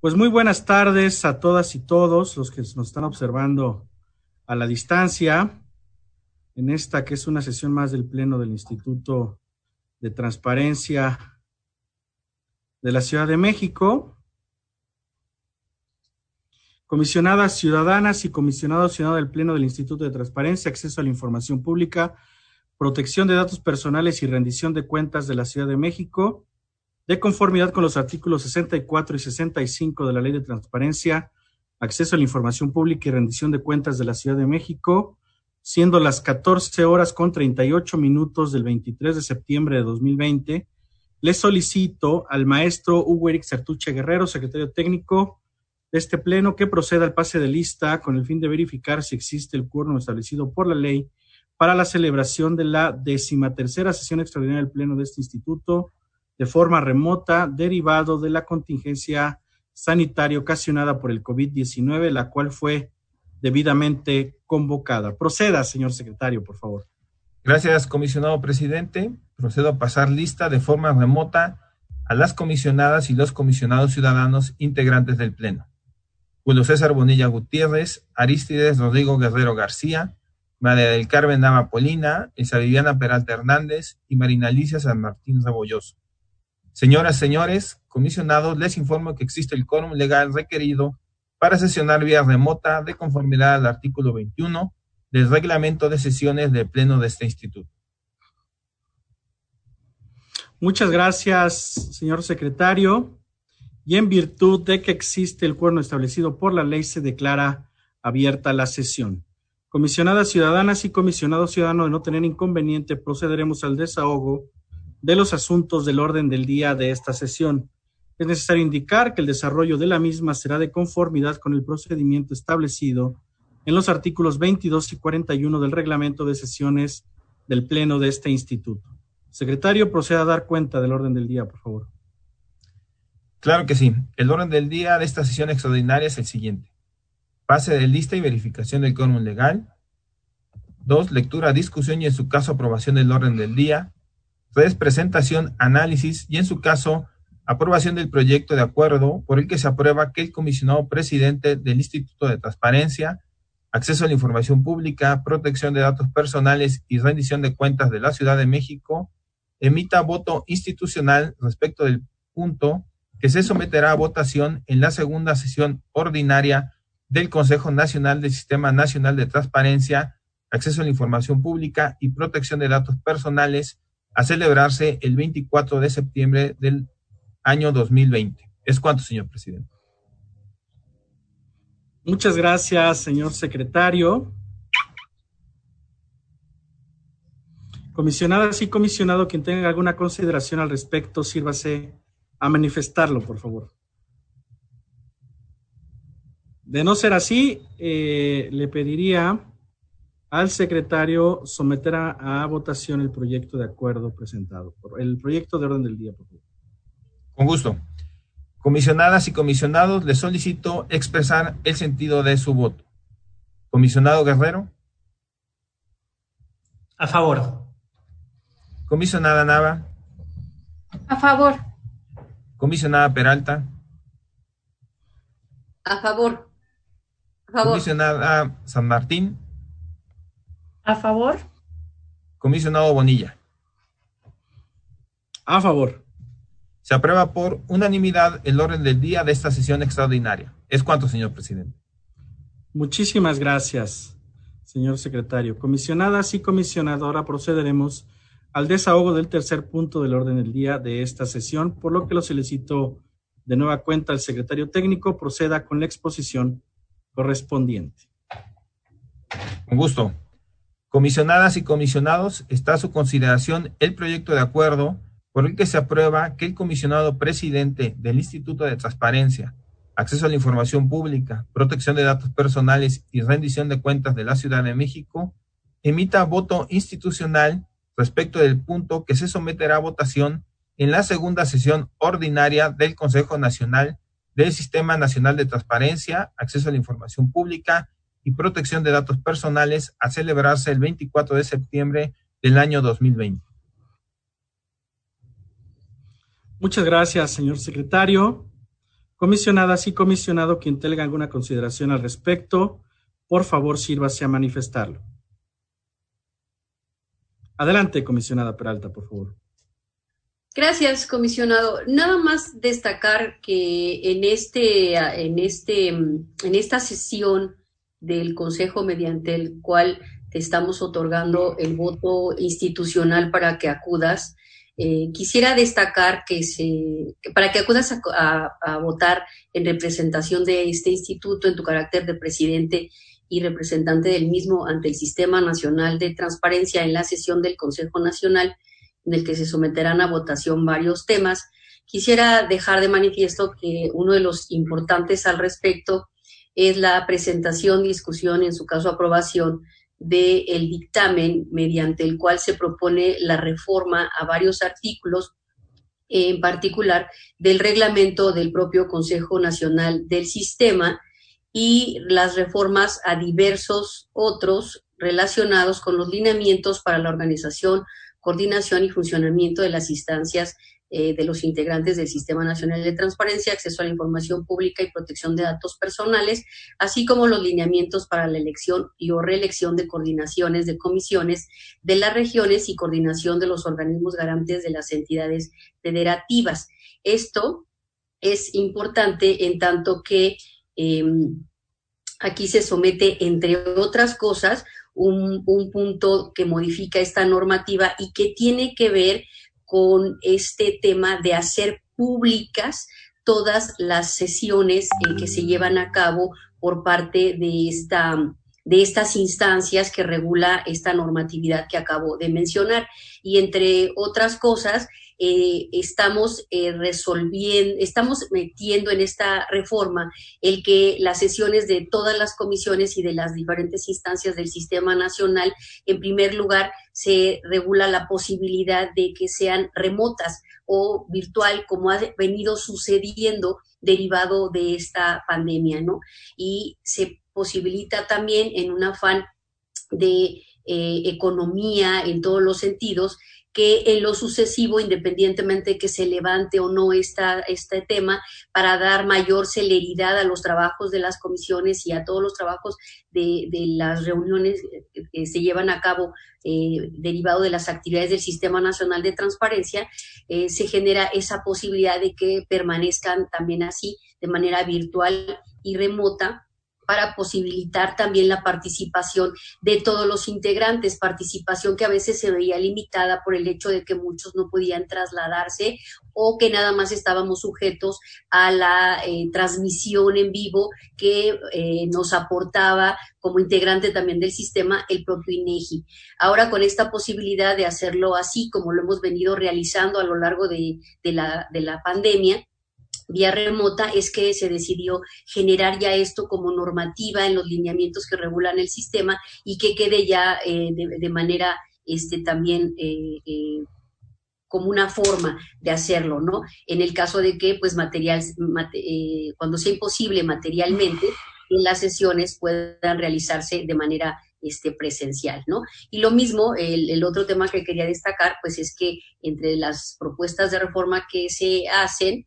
Pues muy buenas tardes a todas y todos los que nos están observando a la distancia en esta que es una sesión más del Pleno del Instituto de Transparencia de la Ciudad de México. Comisionadas ciudadanas y comisionados ciudadanos del Pleno del Instituto de Transparencia, Acceso a la Información Pública, Protección de Datos Personales y Rendición de Cuentas de la Ciudad de México de conformidad con los artículos 64 y 65 de la Ley de Transparencia, Acceso a la Información Pública y Rendición de Cuentas de la Ciudad de México, siendo las 14 horas con 38 minutos del 23 de septiembre de 2020, le solicito al maestro Hugo Eric Sertuche Guerrero, secretario técnico de este pleno, que proceda al pase de lista con el fin de verificar si existe el cuerno establecido por la ley para la celebración de la decimatercera sesión extraordinaria del pleno de este instituto de forma remota derivado de la contingencia sanitaria ocasionada por el COVID-19, la cual fue debidamente convocada. Proceda, señor secretario, por favor. Gracias, comisionado presidente. Procedo a pasar lista de forma remota a las comisionadas y los comisionados ciudadanos integrantes del Pleno. Julio César Bonilla Gutiérrez, Aristides Rodrigo Guerrero García, María del Carmen Nava Polina, Elsa Viviana Peralta Hernández y Marina Alicia San Martín Rebolloso. Señoras, señores, comisionados, les informo que existe el quórum legal requerido para sesionar vía remota de conformidad al artículo 21 del reglamento de sesiones del Pleno de este instituto. Muchas gracias, señor secretario. Y en virtud de que existe el cuerno establecido por la ley, se declara abierta la sesión. Comisionadas ciudadanas y comisionados ciudadanos de no tener inconveniente, procederemos al desahogo de los asuntos del orden del día de esta sesión. Es necesario indicar que el desarrollo de la misma será de conformidad con el procedimiento establecido en los artículos 22 y 41 del reglamento de sesiones del Pleno de este instituto. Secretario, proceda a dar cuenta del orden del día, por favor. Claro que sí. El orden del día de esta sesión extraordinaria es el siguiente. Pase de lista y verificación del quórum legal. Dos, lectura, discusión y en su caso aprobación del orden del día presentación, análisis y, en su caso, aprobación del proyecto de acuerdo por el que se aprueba que el comisionado presidente del Instituto de Transparencia, Acceso a la Información Pública, Protección de Datos Personales y Rendición de Cuentas de la Ciudad de México emita voto institucional respecto del punto que se someterá a votación en la segunda sesión ordinaria del Consejo Nacional del Sistema Nacional de Transparencia, Acceso a la Información Pública y Protección de Datos Personales a celebrarse el 24 de septiembre del año 2020. ¿Es cuánto, señor presidente? Muchas gracias, señor secretario. Comisionadas y comisionado, quien tenga alguna consideración al respecto, sírvase a manifestarlo, por favor. De no ser así, eh, le pediría al secretario someter a, votación el proyecto de acuerdo presentado, el proyecto de orden del día, por favor. Con gusto. Comisionadas y comisionados, les solicito expresar el sentido de su voto. Comisionado Guerrero. A favor. Comisionada Nava. A favor. Comisionada Peralta. A favor. A favor. Comisionada San Martín. A favor. Comisionado Bonilla. A favor. Se aprueba por unanimidad el orden del día de esta sesión extraordinaria. ¿Es cuánto, señor presidente? Muchísimas gracias, señor secretario. Comisionadas y comisionadora, procederemos al desahogo del tercer punto del orden del día de esta sesión, por lo que lo solicito de nueva cuenta al secretario técnico proceda con la exposición correspondiente. Con gusto. Comisionadas y comisionados, está a su consideración el proyecto de acuerdo por el que se aprueba que el comisionado presidente del Instituto de Transparencia, Acceso a la Información Pública, Protección de Datos Personales y Rendición de Cuentas de la Ciudad de México emita voto institucional respecto del punto que se someterá a votación en la segunda sesión ordinaria del Consejo Nacional del Sistema Nacional de Transparencia, Acceso a la Información Pública y protección de datos personales a celebrarse el 24 de septiembre del año 2020. Muchas gracias, señor secretario. Comisionadas y comisionado, quien tenga alguna consideración al respecto, por favor, sírvase a manifestarlo. Adelante, comisionada Peralta, por favor. Gracias, comisionado. Nada más destacar que en este, en este, en esta sesión del Consejo mediante el cual te estamos otorgando el voto institucional para que acudas, eh, quisiera destacar que, se, para que acudas a, votar en representación de este instituto en tu carácter de presidente y representante del mismo ante el Sistema Nacional de Transparencia en la sesión del Consejo Nacional, en el que se someterán a votación varios temas. Quisiera dejar de manifiesto que uno de los importantes al respecto es la presentación, discusión, en su caso aprobación, del dictamen mediante el cual se propone la reforma a varios artículos, en particular del reglamento del propio Consejo Nacional del Sistema y las reformas a diversos otros relacionados con los lineamientos para la organización, coordinación y funcionamiento de las instancias eh, de los integrantes del Sistema Nacional de Transparencia, Acceso a la Información Pública y Protección de Datos Personales, así como los lineamientos para la elección y o reelección de coordinaciones de comisiones de las regiones y coordinación de los organismos garantes de las entidades federativas. Esto es importante en tanto que em, aquí se somete, entre otras cosas, un, un, punto que modifica esta normativa y que tiene que ver con este tema de hacer públicas todas las sesiones eh, que se llevan a cabo por parte de esta de estas instancias que regula esta normatividad que acabo de mencionar. Y entre otras cosas, eh, estamos eh, resolviendo, estamos metiendo en esta reforma el que las sesiones de todas las comisiones y de las diferentes instancias del sistema nacional, en primer lugar, se regula la posibilidad de que sean remotas o virtual, como ha venido sucediendo derivado de esta pandemia, ¿no? Y se posibilita también en un afán de eh, economía en todos los sentidos, que en lo sucesivo, independientemente de que se levante o no esta, este tema, para dar mayor celeridad a los trabajos de las comisiones y a todos los trabajos de, las reuniones que se llevan a cabo eh, derivado de las actividades del Sistema Nacional de Transparencia, eh, se genera esa posibilidad de que permanezcan también así de manera virtual y remota para posibilitar también la participación de todos los integrantes, participación que a veces se veía limitada por el hecho de que muchos no podían trasladarse o que nada más estábamos sujetos a la eh, transmisión en vivo que eh, nos aportaba como integrante también del sistema el propio INEGI. Ahora con esta posibilidad de hacerlo así como lo hemos venido realizando a lo largo de, de, la, de la pandemia, vía remota es que se decidió generar ya esto como normativa en los lineamientos que regulan el sistema y que quede ya eh, de, manera este, también eh, eh, como una forma de hacerlo, ¿no? En el caso de que, pues, material, cuando sea imposible materialmente, las sesiones puedan realizarse de manera este, presencial, ¿no? Y lo mismo, el, el, otro tema que quería destacar, pues es que entre las propuestas de reforma que se hacen,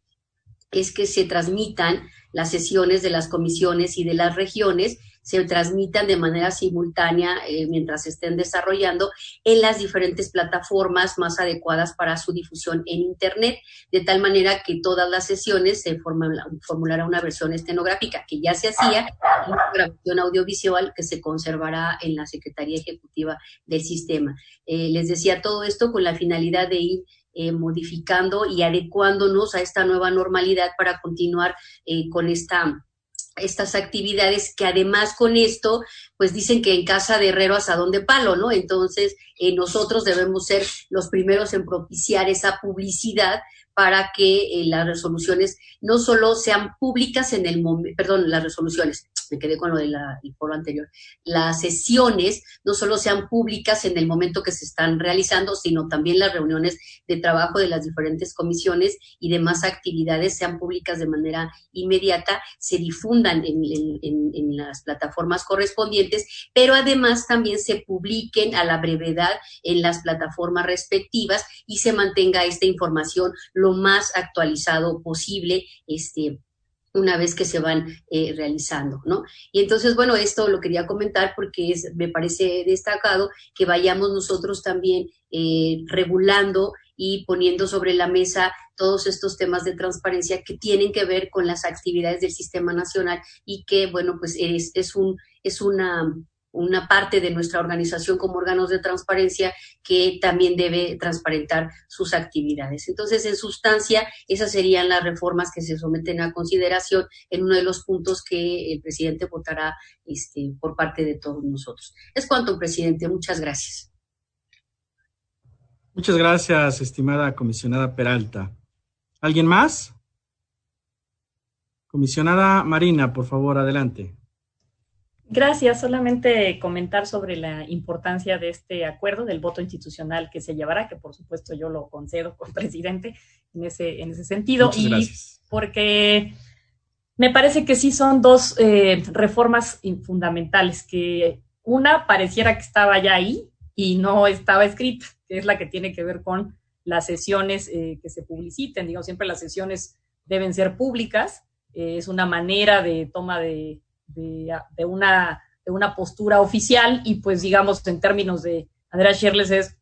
es que se transmitan las sesiones de las comisiones y de las regiones, se transmitan de manera simultánea eh, mientras se estén desarrollando en las diferentes plataformas más adecuadas para su difusión en Internet, de tal manera que todas las sesiones se formulará una versión estenográfica que ya se hacía y una grabación audiovisual que se conservará en la Secretaría Ejecutiva del Sistema. Eh, les decía todo esto con la finalidad de ir eh, modificando y adecuándonos a esta nueva normalidad para continuar eh, con esta estas actividades que además con esto, pues dicen que en casa de herrero asadón de palo, ¿no? Entonces, eh, nosotros debemos ser los primeros en propiciar esa publicidad para que las resoluciones no solo sean públicas en el momento, perdón, las resoluciones, me quedé con lo del foro anterior, las sesiones no solo sean públicas en el momento que se están realizando, sino también las reuniones de trabajo de las diferentes comisiones y demás actividades sean públicas de manera inmediata, se difundan en, en las plataformas correspondientes, pero además también se publiquen a la brevedad en las plataformas respectivas y se mantenga esta información lo más actualizado posible, este, una vez que se van eh, realizando, ¿no? Y entonces, bueno, esto lo quería comentar porque es, me parece destacado que vayamos nosotros también eh, regulando y poniendo sobre la mesa todos estos temas de transparencia que tienen que ver con las actividades del sistema nacional y que, bueno, pues es, es, un, es una una parte de nuestra organización como órganos de transparencia que también debe transparentar sus actividades. Entonces, en sustancia, esas serían las reformas que se someten a consideración en uno de los puntos que el presidente votará este, por parte de todos nosotros. Es cuanto, presidente. Muchas gracias. Muchas gracias, estimada comisionada Peralta. ¿Alguien más? Comisionada Marina, por favor, adelante. Gracias. Solamente comentar sobre la importancia de este acuerdo del voto institucional que se llevará, que por supuesto yo lo concedo como presidente en ese, en ese sentido. y porque me parece que sí son dos eh, reformas fundamentales, que una pareciera que estaba ya ahí y no estaba escrita, que es la que tiene que ver con las sesiones eh, que se publiciten. Digo, siempre las sesiones deben ser públicas. Eh, es una manera de toma de de, una, de una postura oficial y pues digamos en términos de Andrea Sherles es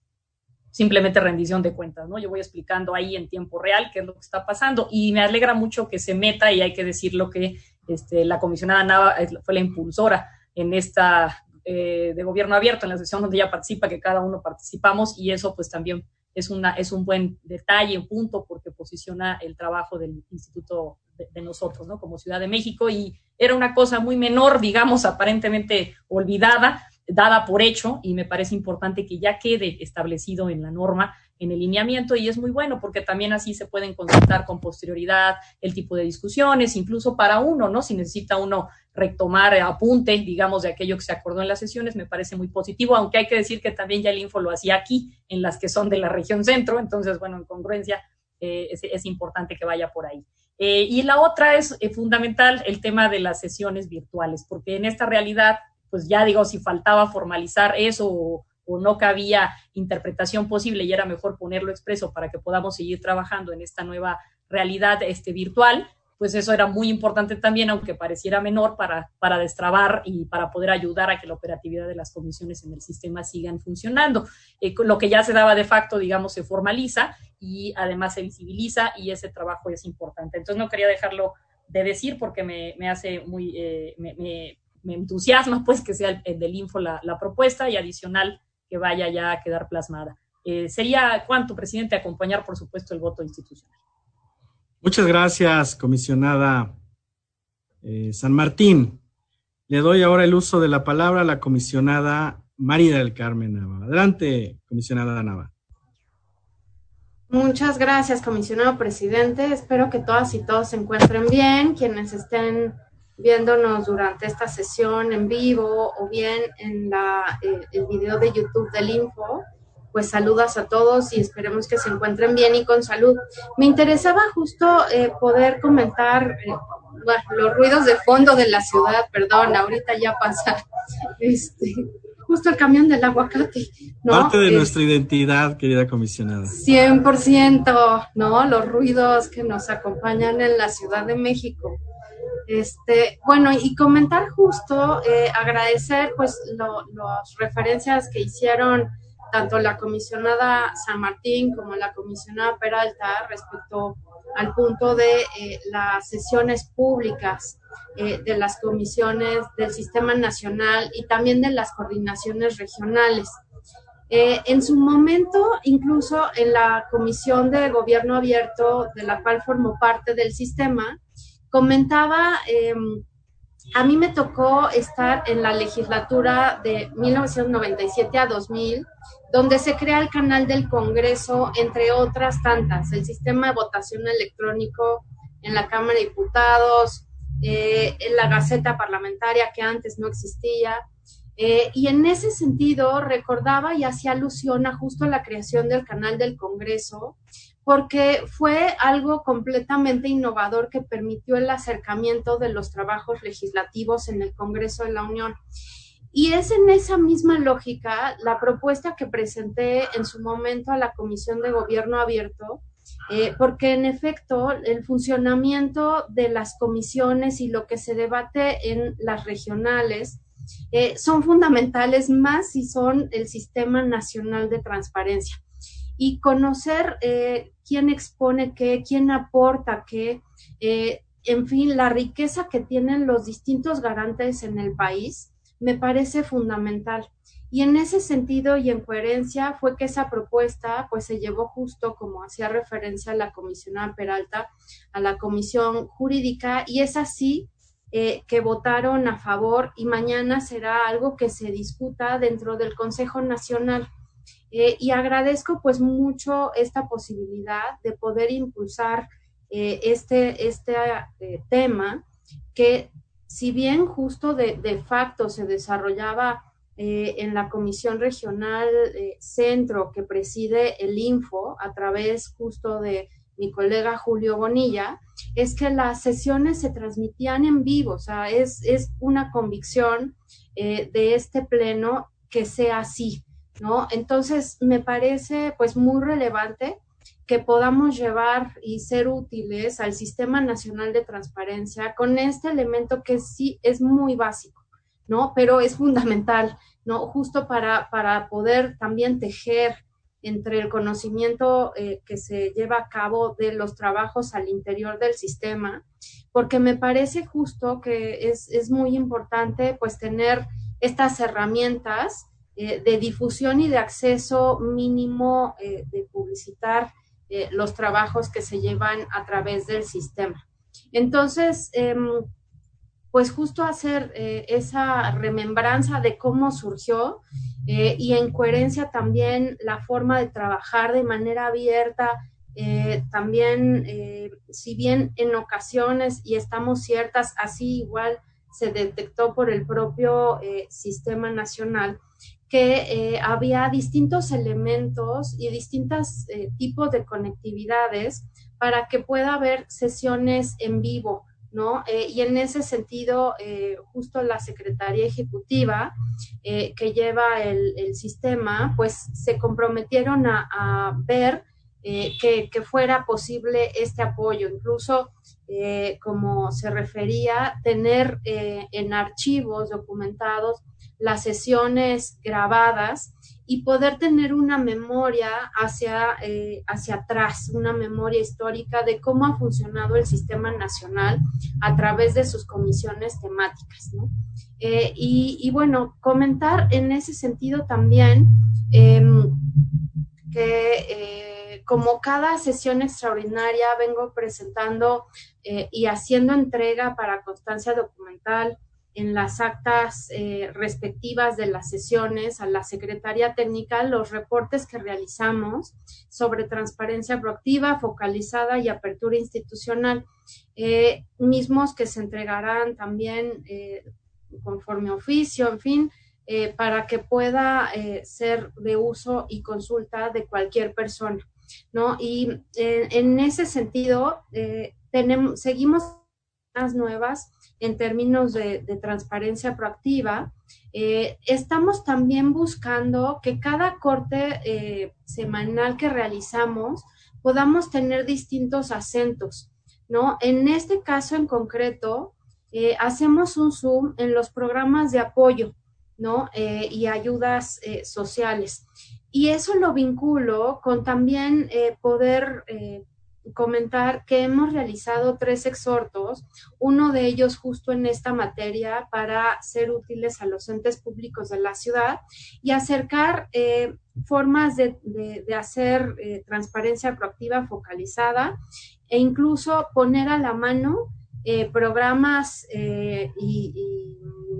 simplemente rendición de cuentas, ¿no? Yo voy explicando ahí en tiempo real qué es lo que está pasando y me alegra mucho que se meta y hay que decirlo que este, la comisionada Nava fue la impulsora en esta eh, de gobierno abierto, en la sesión donde ella participa, que cada uno participamos y eso pues también es, una, es un buen detalle, un punto, porque posiciona el trabajo del Instituto de, nosotros, ¿no? Como Ciudad de México, y era una cosa muy menor, digamos, aparentemente olvidada, dada por hecho, y me parece importante que ya quede establecido en la norma, en el lineamiento, y es muy bueno porque también así se pueden consultar con posterioridad el tipo de discusiones, incluso para uno, ¿no? Si necesita uno retomar apunte, digamos, de aquello que se acordó en las sesiones, me parece muy positivo, aunque hay que decir que también ya el Info lo hacía aquí, en las que son de la región centro, entonces, bueno, en congruencia eh, es, importante que vaya por ahí. Eh, y la otra es eh, fundamental el tema de las sesiones virtuales, porque en esta realidad, pues ya digo, si faltaba formalizar eso o, no cabía interpretación posible y era mejor ponerlo expreso para que podamos seguir trabajando en esta nueva realidad este, virtual, pues eso era muy importante también, aunque pareciera menor, para, para destrabar y para poder ayudar a que la operatividad de las comisiones en el sistema sigan funcionando. Eh, lo que ya se daba de facto, digamos, se formaliza y además se visibiliza y ese trabajo es importante. Entonces no quería dejarlo de decir porque me, hace muy, eh, me, entusiasma pues que sea el, del Info la, propuesta y adicional que vaya ya a quedar plasmada. Eh, sería cuánto, presidente, acompañar, por supuesto, el voto institucional. Muchas gracias, comisionada eh, San Martín. Le doy ahora el uso de la palabra a la comisionada María del Carmen Nava. Adelante, comisionada Nava. Muchas gracias, comisionado presidente. Espero que todas y todos se encuentren bien, quienes estén viéndonos durante esta sesión en vivo o bien en la, eh, el video de YouTube del Info pues saludas a todos y esperemos que se encuentren bien y con salud. Me interesaba justo eh, poder comentar eh, los ruidos de fondo de la ciudad, perdón, ahorita ya pasa este, justo el camión del aguacate. ¿no? Parte de nuestra identidad, querida comisionada. 100%, ¿no? Los ruidos que nos acompañan en la Ciudad de México. Este, bueno, y comentar justo, eh, agradecer pues las referencias que hicieron tanto la comisionada San Martín como la comisionada Peralta respecto al punto de eh, las sesiones públicas eh, de las comisiones del Sistema Nacional y también de las coordinaciones regionales. En su momento, incluso en la Comisión de Gobierno Abierto, de la cual formó parte del sistema, comentaba em, a mí me tocó estar en la legislatura de 1997 a 2000, donde se crea el canal del Congreso, entre otras tantas, el sistema de votación electrónico en la Cámara de Diputados, eh, en la Gaceta Parlamentaria que antes no existía. Eh, y en ese sentido recordaba y hacía alusión a justo la creación del canal del Congreso, porque fue algo completamente innovador que permitió el acercamiento de los trabajos legislativos en el Congreso de la Unión. Y es en esa misma lógica la propuesta que presenté en su momento a la Comisión de Gobierno Abierto, eh, porque en efecto el funcionamiento de las comisiones y lo que se debate en las regionales eh, son fundamentales más si son el Sistema Nacional de Transparencia. Y conocer eh, quién expone qué, quién aporta qué, en fin, la riqueza que tienen los distintos garantes en el país, me parece fundamental. Y en ese sentido y en coherencia fue que esa propuesta pues se llevó justo como hacía referencia a la comisionada Peralta, a la comisión jurídica y es así eh, que votaron a favor y mañana será algo que se discuta dentro del Consejo Nacional. Eh, y agradezco pues mucho esta posibilidad de poder impulsar eh, este, este tema que si bien justo de, de facto se desarrollaba eh, en la Comisión Regional eh, Centro que preside el Info a través justo de mi colega Julio Bonilla, es que las sesiones se transmitían en vivo, o sea, es, es una convicción eh, de este pleno que sea así, ¿no? Entonces, me parece pues muy relevante que podamos llevar y ser útiles al Sistema Nacional de Transparencia con este elemento que sí es muy básico, ¿no? Pero es fundamental ¿no? Justo para, para poder también tejer entre el conocimiento eh, que se lleva a cabo de los trabajos al interior del sistema, porque me parece justo que es, muy importante pues tener estas herramientas eh, de difusión y de acceso mínimo eh, de publicitar los trabajos que se llevan a través del sistema. Entonces, em, pues justo hacer eh, esa remembranza de cómo surgió eh, y en coherencia también la forma de trabajar de manera abierta, eh, también si bien en ocasiones, y estamos ciertas, así igual se detectó por el propio sistema nacional, que había distintos elementos y distintos tipos de conectividades para que pueda haber sesiones en vivo ¿no? Eh, y en ese sentido, eh, justo la Secretaría Ejecutiva eh, que lleva el, sistema, pues se comprometieron a, ver que, que, fuera posible este apoyo, incluso como se refería, tener en archivos documentados las sesiones grabadas y poder tener una memoria hacia, eh, hacia atrás, una memoria histórica de cómo ha funcionado el sistema nacional a través de sus comisiones temáticas. Eh, y, bueno, comentar en ese sentido también em, que eh, como cada sesión extraordinaria vengo presentando y haciendo entrega para constancia documental, en las actas eh, respectivas de las sesiones a la Secretaría Técnica los reportes que realizamos sobre transparencia proactiva, focalizada y apertura institucional, eh, mismos que se entregarán también eh, conforme oficio, en fin, para que pueda ser de uso y consulta de cualquier persona. ¿No? Y en ese sentido, tenemos, seguimos nuevas en términos de, transparencia proactiva, eh, estamos también buscando que cada corte eh, semanal que realizamos podamos tener distintos acentos, ¿no? En este caso en concreto, eh, hacemos un zoom en los programas de apoyo, ¿no? y ayudas sociales. Y eso lo vinculo con también poder comentar que hemos realizado tres exhortos, uno de ellos justo en esta materia para ser útiles a los entes públicos de la ciudad y acercar eh, formas de, hacer eh, transparencia proactiva focalizada e incluso poner a la mano eh, programas y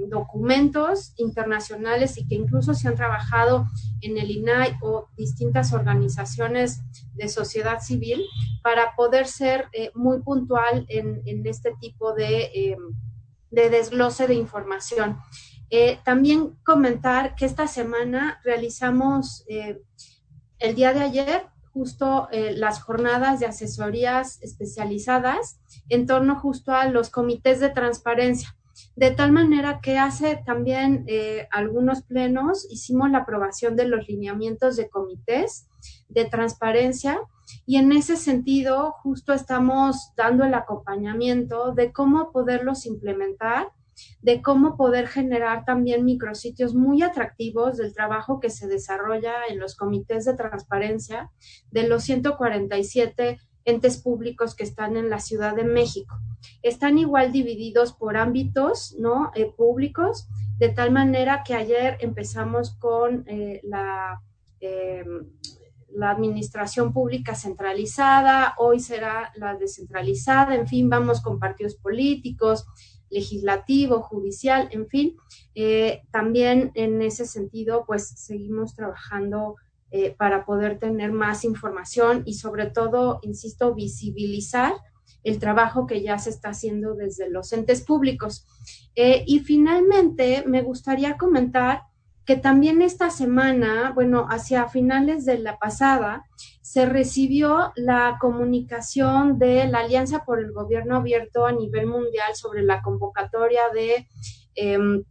documentos internacionales y que incluso se han trabajado en el INAI o distintas organizaciones de sociedad civil para poder ser eh, muy puntual en, este tipo de, em, de, desglose de información. Eh, también comentar que esta semana realizamos eh, el día de ayer justo las jornadas de asesorías especializadas en torno justo a los comités de transparencia de tal manera que hace también eh, algunos plenos hicimos la aprobación de los lineamientos de comités de transparencia y en ese sentido justo estamos dando el acompañamiento de cómo poderlos implementar de cómo poder generar también micrositios muy atractivos del trabajo que se desarrolla en los comités de transparencia de los 147 entes públicos que están en la Ciudad de México. Están igual divididos por ámbitos ¿no? Eh, públicos, de tal manera que ayer empezamos con eh, la, em, la administración pública centralizada, hoy será la descentralizada, en fin, vamos con partidos políticos, legislativo, judicial, en fin. Eh, también en ese sentido, pues seguimos trabajando eh, para poder tener más información y sobre todo, insisto, visibilizar el trabajo que ya se está haciendo desde los entes públicos. Eh, y finalmente, me gustaría comentar que también esta semana, bueno, hacia finales de la pasada, se recibió la comunicación de la Alianza por el Gobierno Abierto a nivel mundial sobre la convocatoria de em,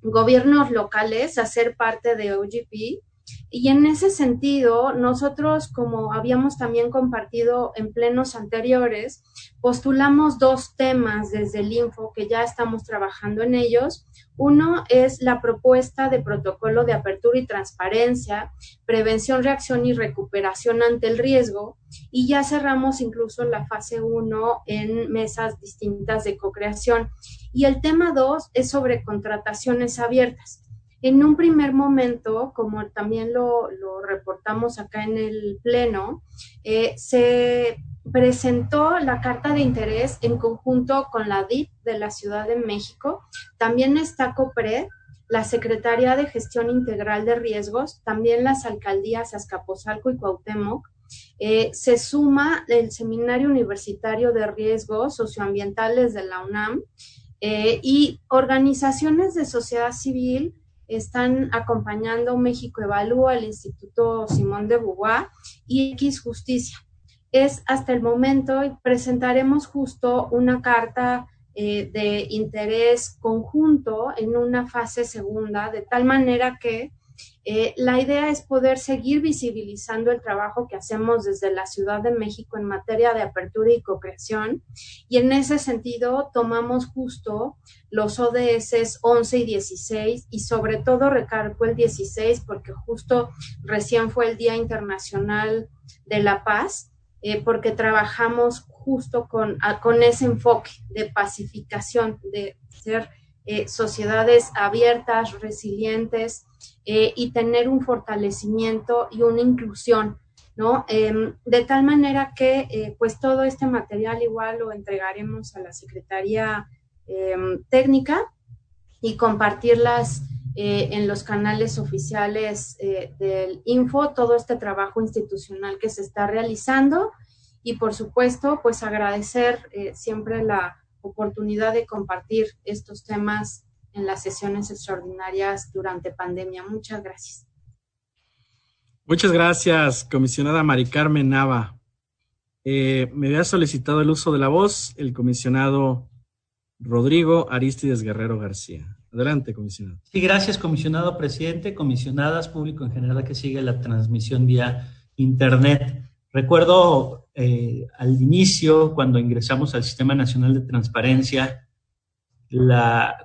gobiernos locales a ser parte de OGP. Y en ese sentido, nosotros, como habíamos también compartido en plenos anteriores, postulamos dos temas desde el Info que ya estamos trabajando en ellos. Uno es la propuesta de protocolo de apertura y transparencia, prevención, reacción y recuperación ante el riesgo. Y ya cerramos incluso la fase 1 en mesas distintas de co-creación. Y el tema dos es sobre contrataciones abiertas. En un primer momento, como también lo, reportamos acá en el Pleno, eh, se presentó la carta de interés en conjunto con la DIP de la Ciudad de México. También está COPRED, la Secretaría de Gestión Integral de Riesgos, también las alcaldías Azcapotzalco y Cuauhtémoc. Eh, se suma el Seminario Universitario de Riesgos Socioambientales de la UNAM eh, y organizaciones de sociedad civil están acompañando México Evalúa, el Instituto Simón de Beauvoir y X Justicia. Es hasta el momento y presentaremos justo una carta eh, de interés conjunto en una fase segunda, de tal manera que eh, la idea es poder seguir visibilizando el trabajo que hacemos desde la Ciudad de México en materia de apertura y co-creación. Y en ese sentido, tomamos justo los ODS 11 y 16 y sobre todo recargo el 16 porque justo recién fue el Día Internacional de la Paz, eh, porque trabajamos justo con, con ese enfoque de pacificación, de ser eh, sociedades abiertas, resilientes, eh, y tener un fortalecimiento y una inclusión, ¿no? Em, de tal manera que, eh, pues, todo este material igual lo entregaremos a la Secretaría em, Técnica y compartirlas eh, en los canales oficiales del Info, todo este trabajo institucional que se está realizando y, por supuesto, pues, agradecer siempre la oportunidad de compartir estos temas en las sesiones extraordinarias durante pandemia. Muchas gracias. Muchas gracias, comisionada Mari Carmen Nava. Eh, me había solicitado el uso de la voz el comisionado Rodrigo Aristides Guerrero García. Adelante, comisionado. Sí, gracias, comisionado presidente, comisionadas, público en general que sigue la transmisión vía Internet. Recuerdo eh, al inicio, cuando ingresamos al Sistema Nacional de Transparencia,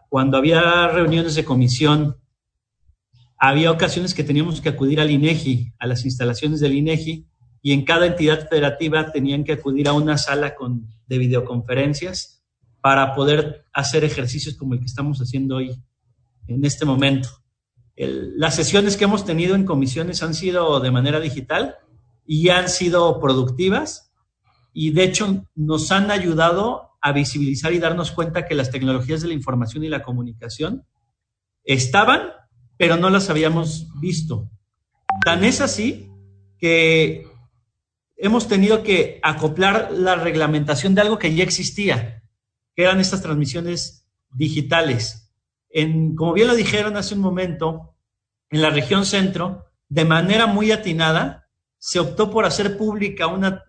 cuando había reuniones de comisión, había ocasiones que teníamos que acudir al INEGI, a las instalaciones del INEGI, y en cada entidad federativa tenían que acudir a una sala de videoconferencias para poder hacer ejercicios como el que estamos haciendo hoy, en este momento. las sesiones que hemos tenido en comisiones han sido de manera digital y han sido productivas y de hecho nos han ayudado a visibilizar y darnos cuenta que las tecnologías de la información y la comunicación estaban, pero no las habíamos visto. Tan es así que hemos tenido que acoplar la reglamentación de algo que ya existía, que eran estas transmisiones digitales. En, como bien lo dijeron hace un momento, en la región centro, de manera muy atinada, se optó por hacer pública una,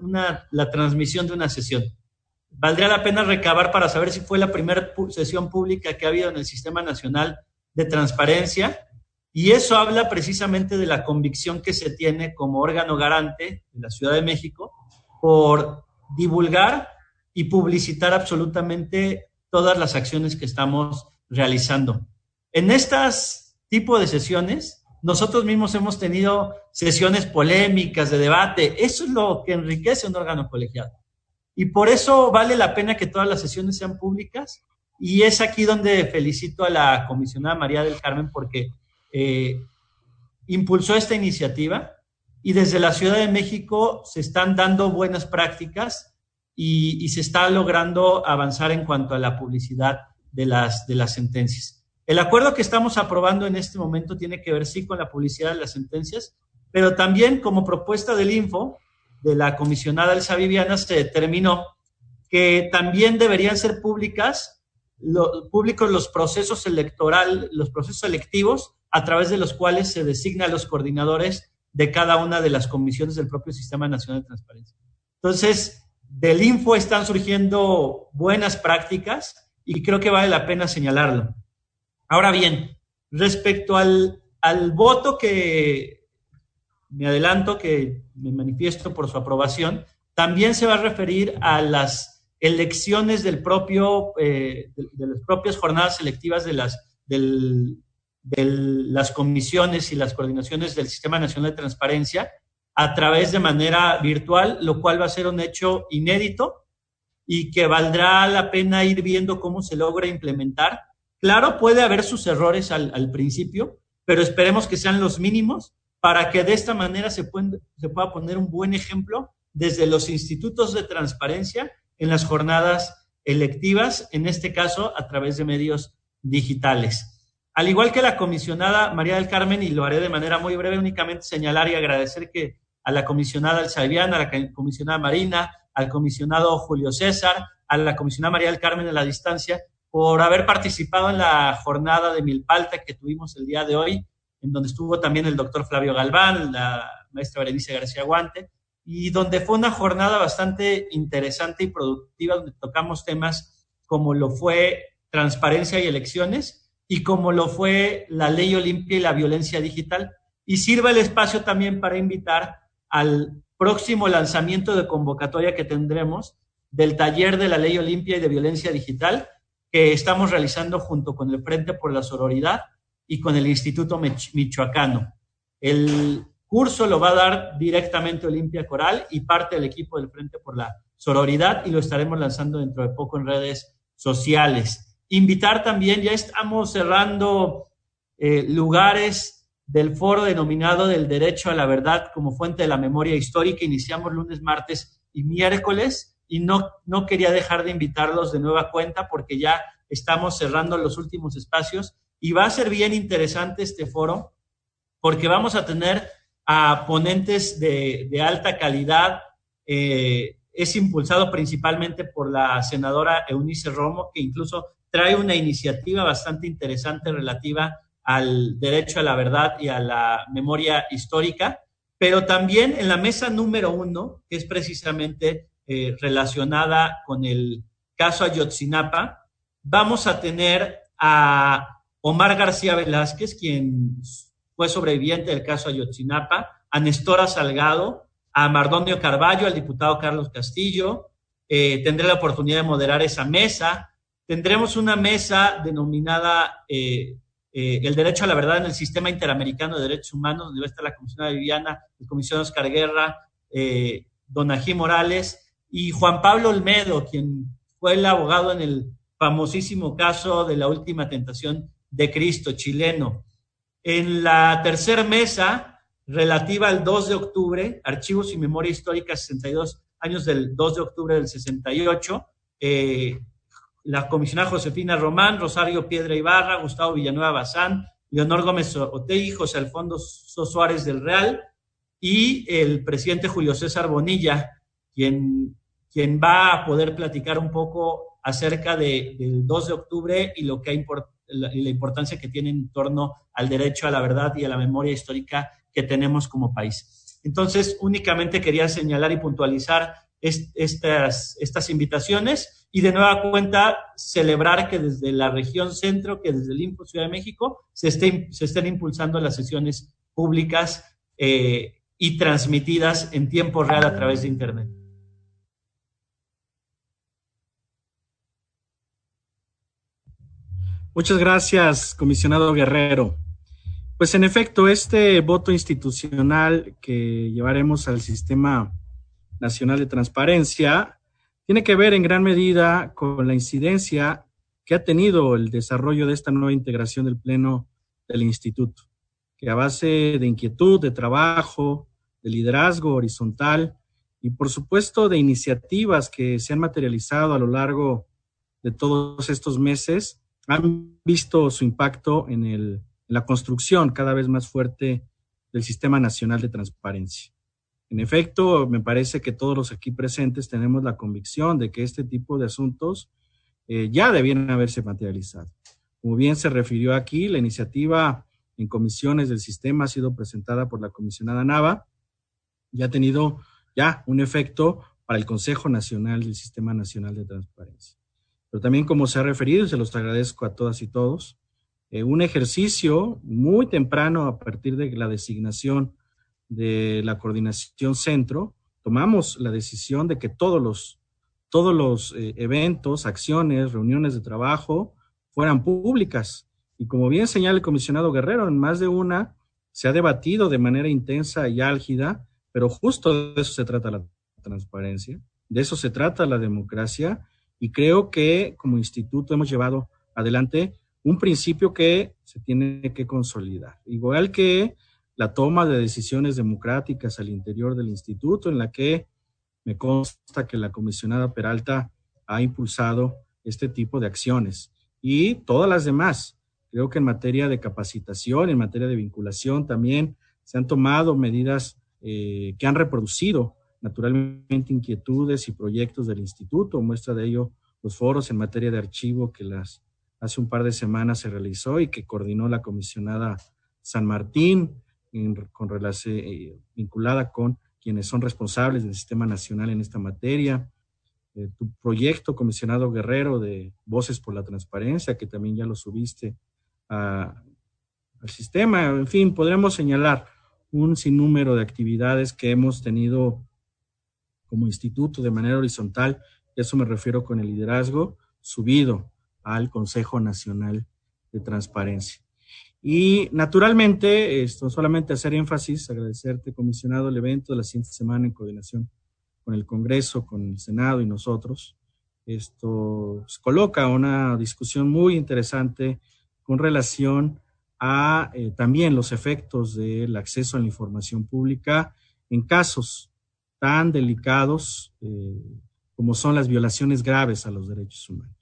la transmisión de una sesión valdría la pena recabar para saber si fue la primera sesión pública que ha habido en el Sistema Nacional de Transparencia Y eso habla precisamente de la convicción que se tiene como órgano garante de la Ciudad de México por divulgar y publicitar absolutamente todas las acciones que estamos realizando. En estas tipo de sesiones, nosotros mismos hemos tenido sesiones polémicas de debate. Eso es lo que enriquece un órgano colegiado. Y por eso vale la pena que todas las sesiones sean públicas. Y es aquí donde felicito a la comisionada María del Carmen porque eh, impulsó esta iniciativa y desde la Ciudad de México se están dando buenas prácticas y, y, se está logrando avanzar en cuanto a la publicidad de las, de las sentencias. El acuerdo que estamos aprobando en este momento tiene que ver sí con la publicidad de las sentencias, pero también como propuesta del Info, de la comisionada Elsa Viviana, se determinó que también deberían ser públicas, públicos los procesos electoral, los procesos electivos a través de los cuales se designa a los coordinadores de cada una de las comisiones del propio Sistema Nacional de Transparencia. Entonces, del Info están surgiendo buenas prácticas y creo que vale la pena señalarlo. Ahora bien, respecto al, al voto que me adelanto, que me manifiesto por su aprobación, también se va a referir a las elecciones del propio, eh, de, las propias jornadas selectivas de las, del, de las comisiones y las coordinaciones del Sistema Nacional de Transparencia a través de manera virtual, lo cual va a ser un hecho inédito y que valdrá la pena ir viendo cómo se logra implementar. Claro, puede haber sus errores al, principio, pero esperemos que sean los mínimos para que de esta manera se, se pueda poner un buen ejemplo desde los institutos de transparencia en las jornadas electivas, en este caso a través de medios digitales. Al igual que la comisionada María del Carmen, y lo haré de manera muy breve, únicamente señalar y agradecer que a la comisionada Alzaviana, a la comisionada Marina, al comisionado Julio César, a la comisionada María del Carmen en la distancia, por haber participado en la jornada de Milpalta que tuvimos el día de hoy, en donde estuvo también el doctor Flavio Galván, la maestra Berenice García Guante, y donde fue una jornada bastante interesante y productiva, donde tocamos temas como lo fue transparencia y elecciones, y como lo fue la ley Olimpia y la violencia digital. Y sirva el espacio también para invitar al próximo lanzamiento de convocatoria que tendremos del taller de la ley Olimpia y de violencia digital que estamos realizando junto con el Frente por la Sororidad y con el Instituto Michoacano. El curso lo va a dar directamente Olimpia Coral y parte del equipo del Frente por la Sororidad y lo estaremos lanzando dentro de poco en redes sociales. Invitar también, ya estamos cerrando eh, lugares del foro denominado del derecho a la verdad como fuente de la memoria histórica. Iniciamos lunes, martes y miércoles y no, no quería dejar de invitarlos de nueva cuenta porque ya estamos cerrando los últimos espacios y va a ser bien interesante este foro porque vamos a tener a ponentes de, alta calidad. Eh, es impulsado principalmente por la senadora Eunice Romo, que incluso trae una iniciativa bastante interesante relativa al derecho a la verdad y a la memoria histórica, pero también en la mesa número uno, que es precisamente eh, relacionada con el caso Ayotzinapa, vamos a tener a Omar García Velázquez, quien fue sobreviviente del caso Ayotzinapa, a Nestora Salgado, a Mardonio Carballo, al diputado Carlos Castillo. Eh, tendré la oportunidad de moderar esa mesa. Tendremos una mesa denominada eh, el derecho a la verdad en el sistema interamericano de derechos humanos, donde va a estar la comisionada Viviana, el comisionado Oscar Guerra, Don Ají Morales y Juan Pablo Olmedo, quien fue el abogado en el famosísimo caso de la última tentación de Cristo, chileno. En la tercera mesa, relativa al 2 de octubre, Archivos y Memoria Histórica, 62 años del 2 de octubre del 68, eh, la comisionada Josefina Román, Rosario Piedra Ibarra, Gustavo Villanueva Bazán, Leonor Gómez Otegui, José Alfonso Suárez del Real y el presidente Julio César Bonilla, quien, quien va a poder platicar un poco acerca de, del 2 de octubre y lo que la, la importancia que tiene en torno al derecho a la verdad y a la memoria histórica que tenemos como país. Entonces, únicamente quería señalar y puntualizar estas, estas invitaciones y de nueva cuenta celebrar que desde la región centro, que desde el Info Ciudad de México, se, se estén impulsando las sesiones públicas eh, y transmitidas en tiempo real a través de Internet. Muchas gracias, comisionado Guerrero. Pues en efecto, este voto institucional que llevaremos al Sistema Nacional de Transparencia tiene que ver en gran medida con la incidencia que ha tenido el desarrollo de esta nueva integración del Pleno del Instituto, que a base de inquietud, de trabajo, de liderazgo horizontal y por supuesto de iniciativas que se han materializado a lo largo de todos estos meses, han visto su impacto en, la construcción cada vez más fuerte del Sistema Nacional de Transparencia. En efecto, me parece que todos los aquí presentes tenemos la convicción de que este tipo de asuntos eh, ya debían haberse materializado. Como bien se refirió aquí, la iniciativa en comisiones del sistema ha sido presentada por la comisionada Nava y ha tenido ya un efecto para el Consejo Nacional del Sistema Nacional de Transparencia pero también como se ha referido, y se los agradezco a todas y todos, eh, un ejercicio muy temprano a partir de la designación de la coordinación centro, tomamos la decisión de que todos los, todos los eh, eventos, acciones, reuniones de trabajo fueran públicas. Y como bien señala el comisionado Guerrero, en más de una se ha debatido de manera intensa y álgida, pero justo de eso se trata la transparencia, de eso se trata la democracia y creo que como instituto hemos llevado adelante un principio que se tiene que consolidar. Igual que la toma de decisiones democráticas al interior del instituto, en la que me consta que la comisionada Peralta ha impulsado este tipo de acciones y todas las demás. Creo que en materia de capacitación, en materia de vinculación también se han tomado medidas eh, que han reproducido naturalmente inquietudes y proyectos del instituto. Muestra de ello los foros en materia de archivo que las hace un par de semanas se realizó y que coordinó la comisionada San Martín con eh, vinculada con quienes son responsables del sistema nacional en esta materia. Eh, tu proyecto, comisionado Guerrero, de Voces por la Transparencia, que también ya lo subiste al sistema. En fin, podremos señalar un sinnúmero de actividades que hemos tenido como instituto de manera horizontal, eso me refiero con el liderazgo subido al Consejo Nacional de Transparencia. Y naturalmente, esto solamente hacer énfasis, agradecerte, comisionado, el evento de la siguiente semana en coordinación con el Congreso, con el Senado y nosotros. Esto coloca una discusión muy interesante con relación a eh, también los efectos del acceso a la información pública en casos tan delicados eh, como son las violaciones graves a los derechos humanos.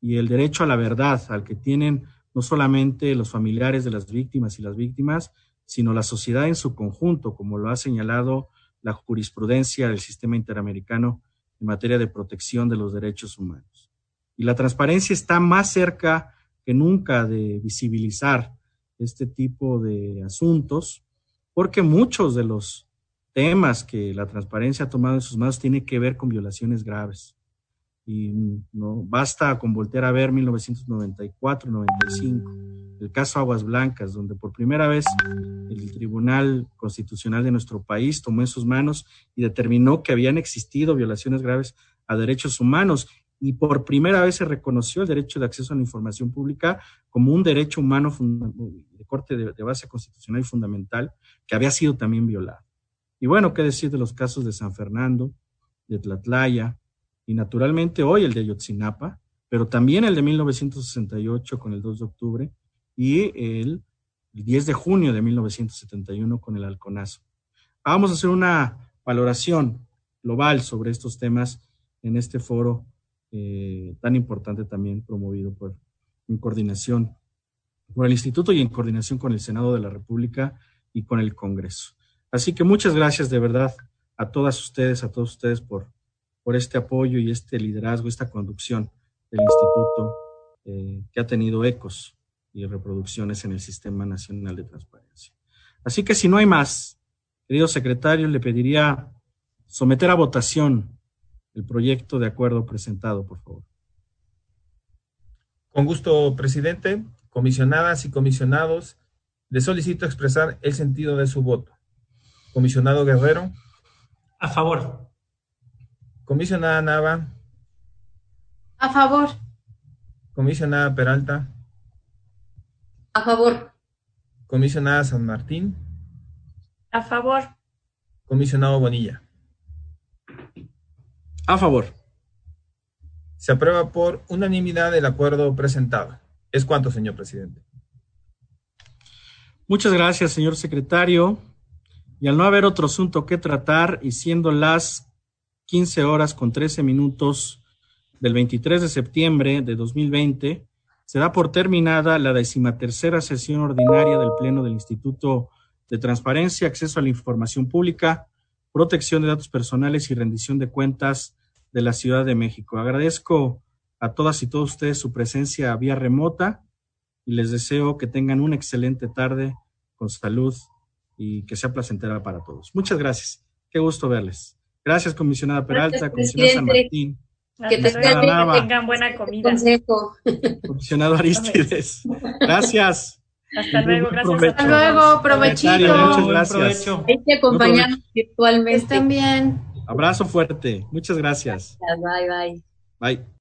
Y el derecho a la verdad, al que tienen no solamente los familiares de las víctimas y las víctimas, sino la sociedad en su conjunto, como lo ha señalado la jurisprudencia del sistema interamericano en materia de protección de los derechos humanos. Y la transparencia está más cerca que nunca de visibilizar este tipo de asuntos, porque muchos de los temas que la transparencia ha tomado en sus manos tiene que ver con violaciones graves. Y no basta con voltear a ver 1994-95, el caso Aguas Blancas, donde por primera vez el Tribunal Constitucional de nuestro país tomó en sus manos y determinó que habían existido violaciones graves a derechos humanos y por primera vez se reconoció el derecho de acceso a la información pública como un derecho humano de corte de base constitucional y fundamental que había sido también violado. Y bueno, qué decir de los casos de San Fernando, de Tlatlaya y naturalmente hoy el de Ayotzinapa, pero también el de 1968 con el 2 de octubre y el 10 de junio de 1971 con el halconazo. Vamos a hacer una valoración global sobre estos temas en este foro eh, tan importante también promovido por en coordinación por el Instituto y en coordinación con el Senado de la República y con el Congreso. Así que muchas gracias de verdad a todas ustedes, a todos ustedes por, este apoyo y este liderazgo, esta conducción del instituto eh, que ha tenido ecos y reproducciones en el Sistema Nacional de Transparencia. Así que si no hay más, querido secretario, le pediría someter a votación el proyecto de acuerdo presentado, por favor. Con gusto, presidente. Comisionadas y comisionados, le solicito expresar el sentido de su voto. Comisionado Guerrero. A favor. Comisionada Nava. A favor. Comisionada Peralta. A favor. Comisionada San Martín. A favor. Comisionado Bonilla. A favor. Se aprueba por unanimidad el acuerdo presentado. ¿Es cuánto, señor presidente? Muchas gracias, señor secretario. Y al no haber otro asunto que tratar y siendo las 15 horas con 13 minutos del 23 de septiembre de 2020, se da por terminada la decimatercera sesión ordinaria del Pleno del Instituto de Transparencia, Acceso a la Información Pública, Protección de Datos Personales y Rendición de Cuentas de la Ciudad de México. Agradezco a todas y todos ustedes su presencia vía remota y les deseo que tengan una excelente tarde con salud y que sea placentera para todos. Muchas gracias. Qué gusto verles. Gracias, comisionada Peralta, comisionada San Martín. Que, te tengan buena comida. Consejo. Comisionado Aristides. Gracias. Hasta luego, gracias. Hasta luego, provechito. Muchas gracias. Hay que acompañarnos virtualmente. Estén bien. Abrazo fuerte. Muchas gracias. Bye, bye. Bye.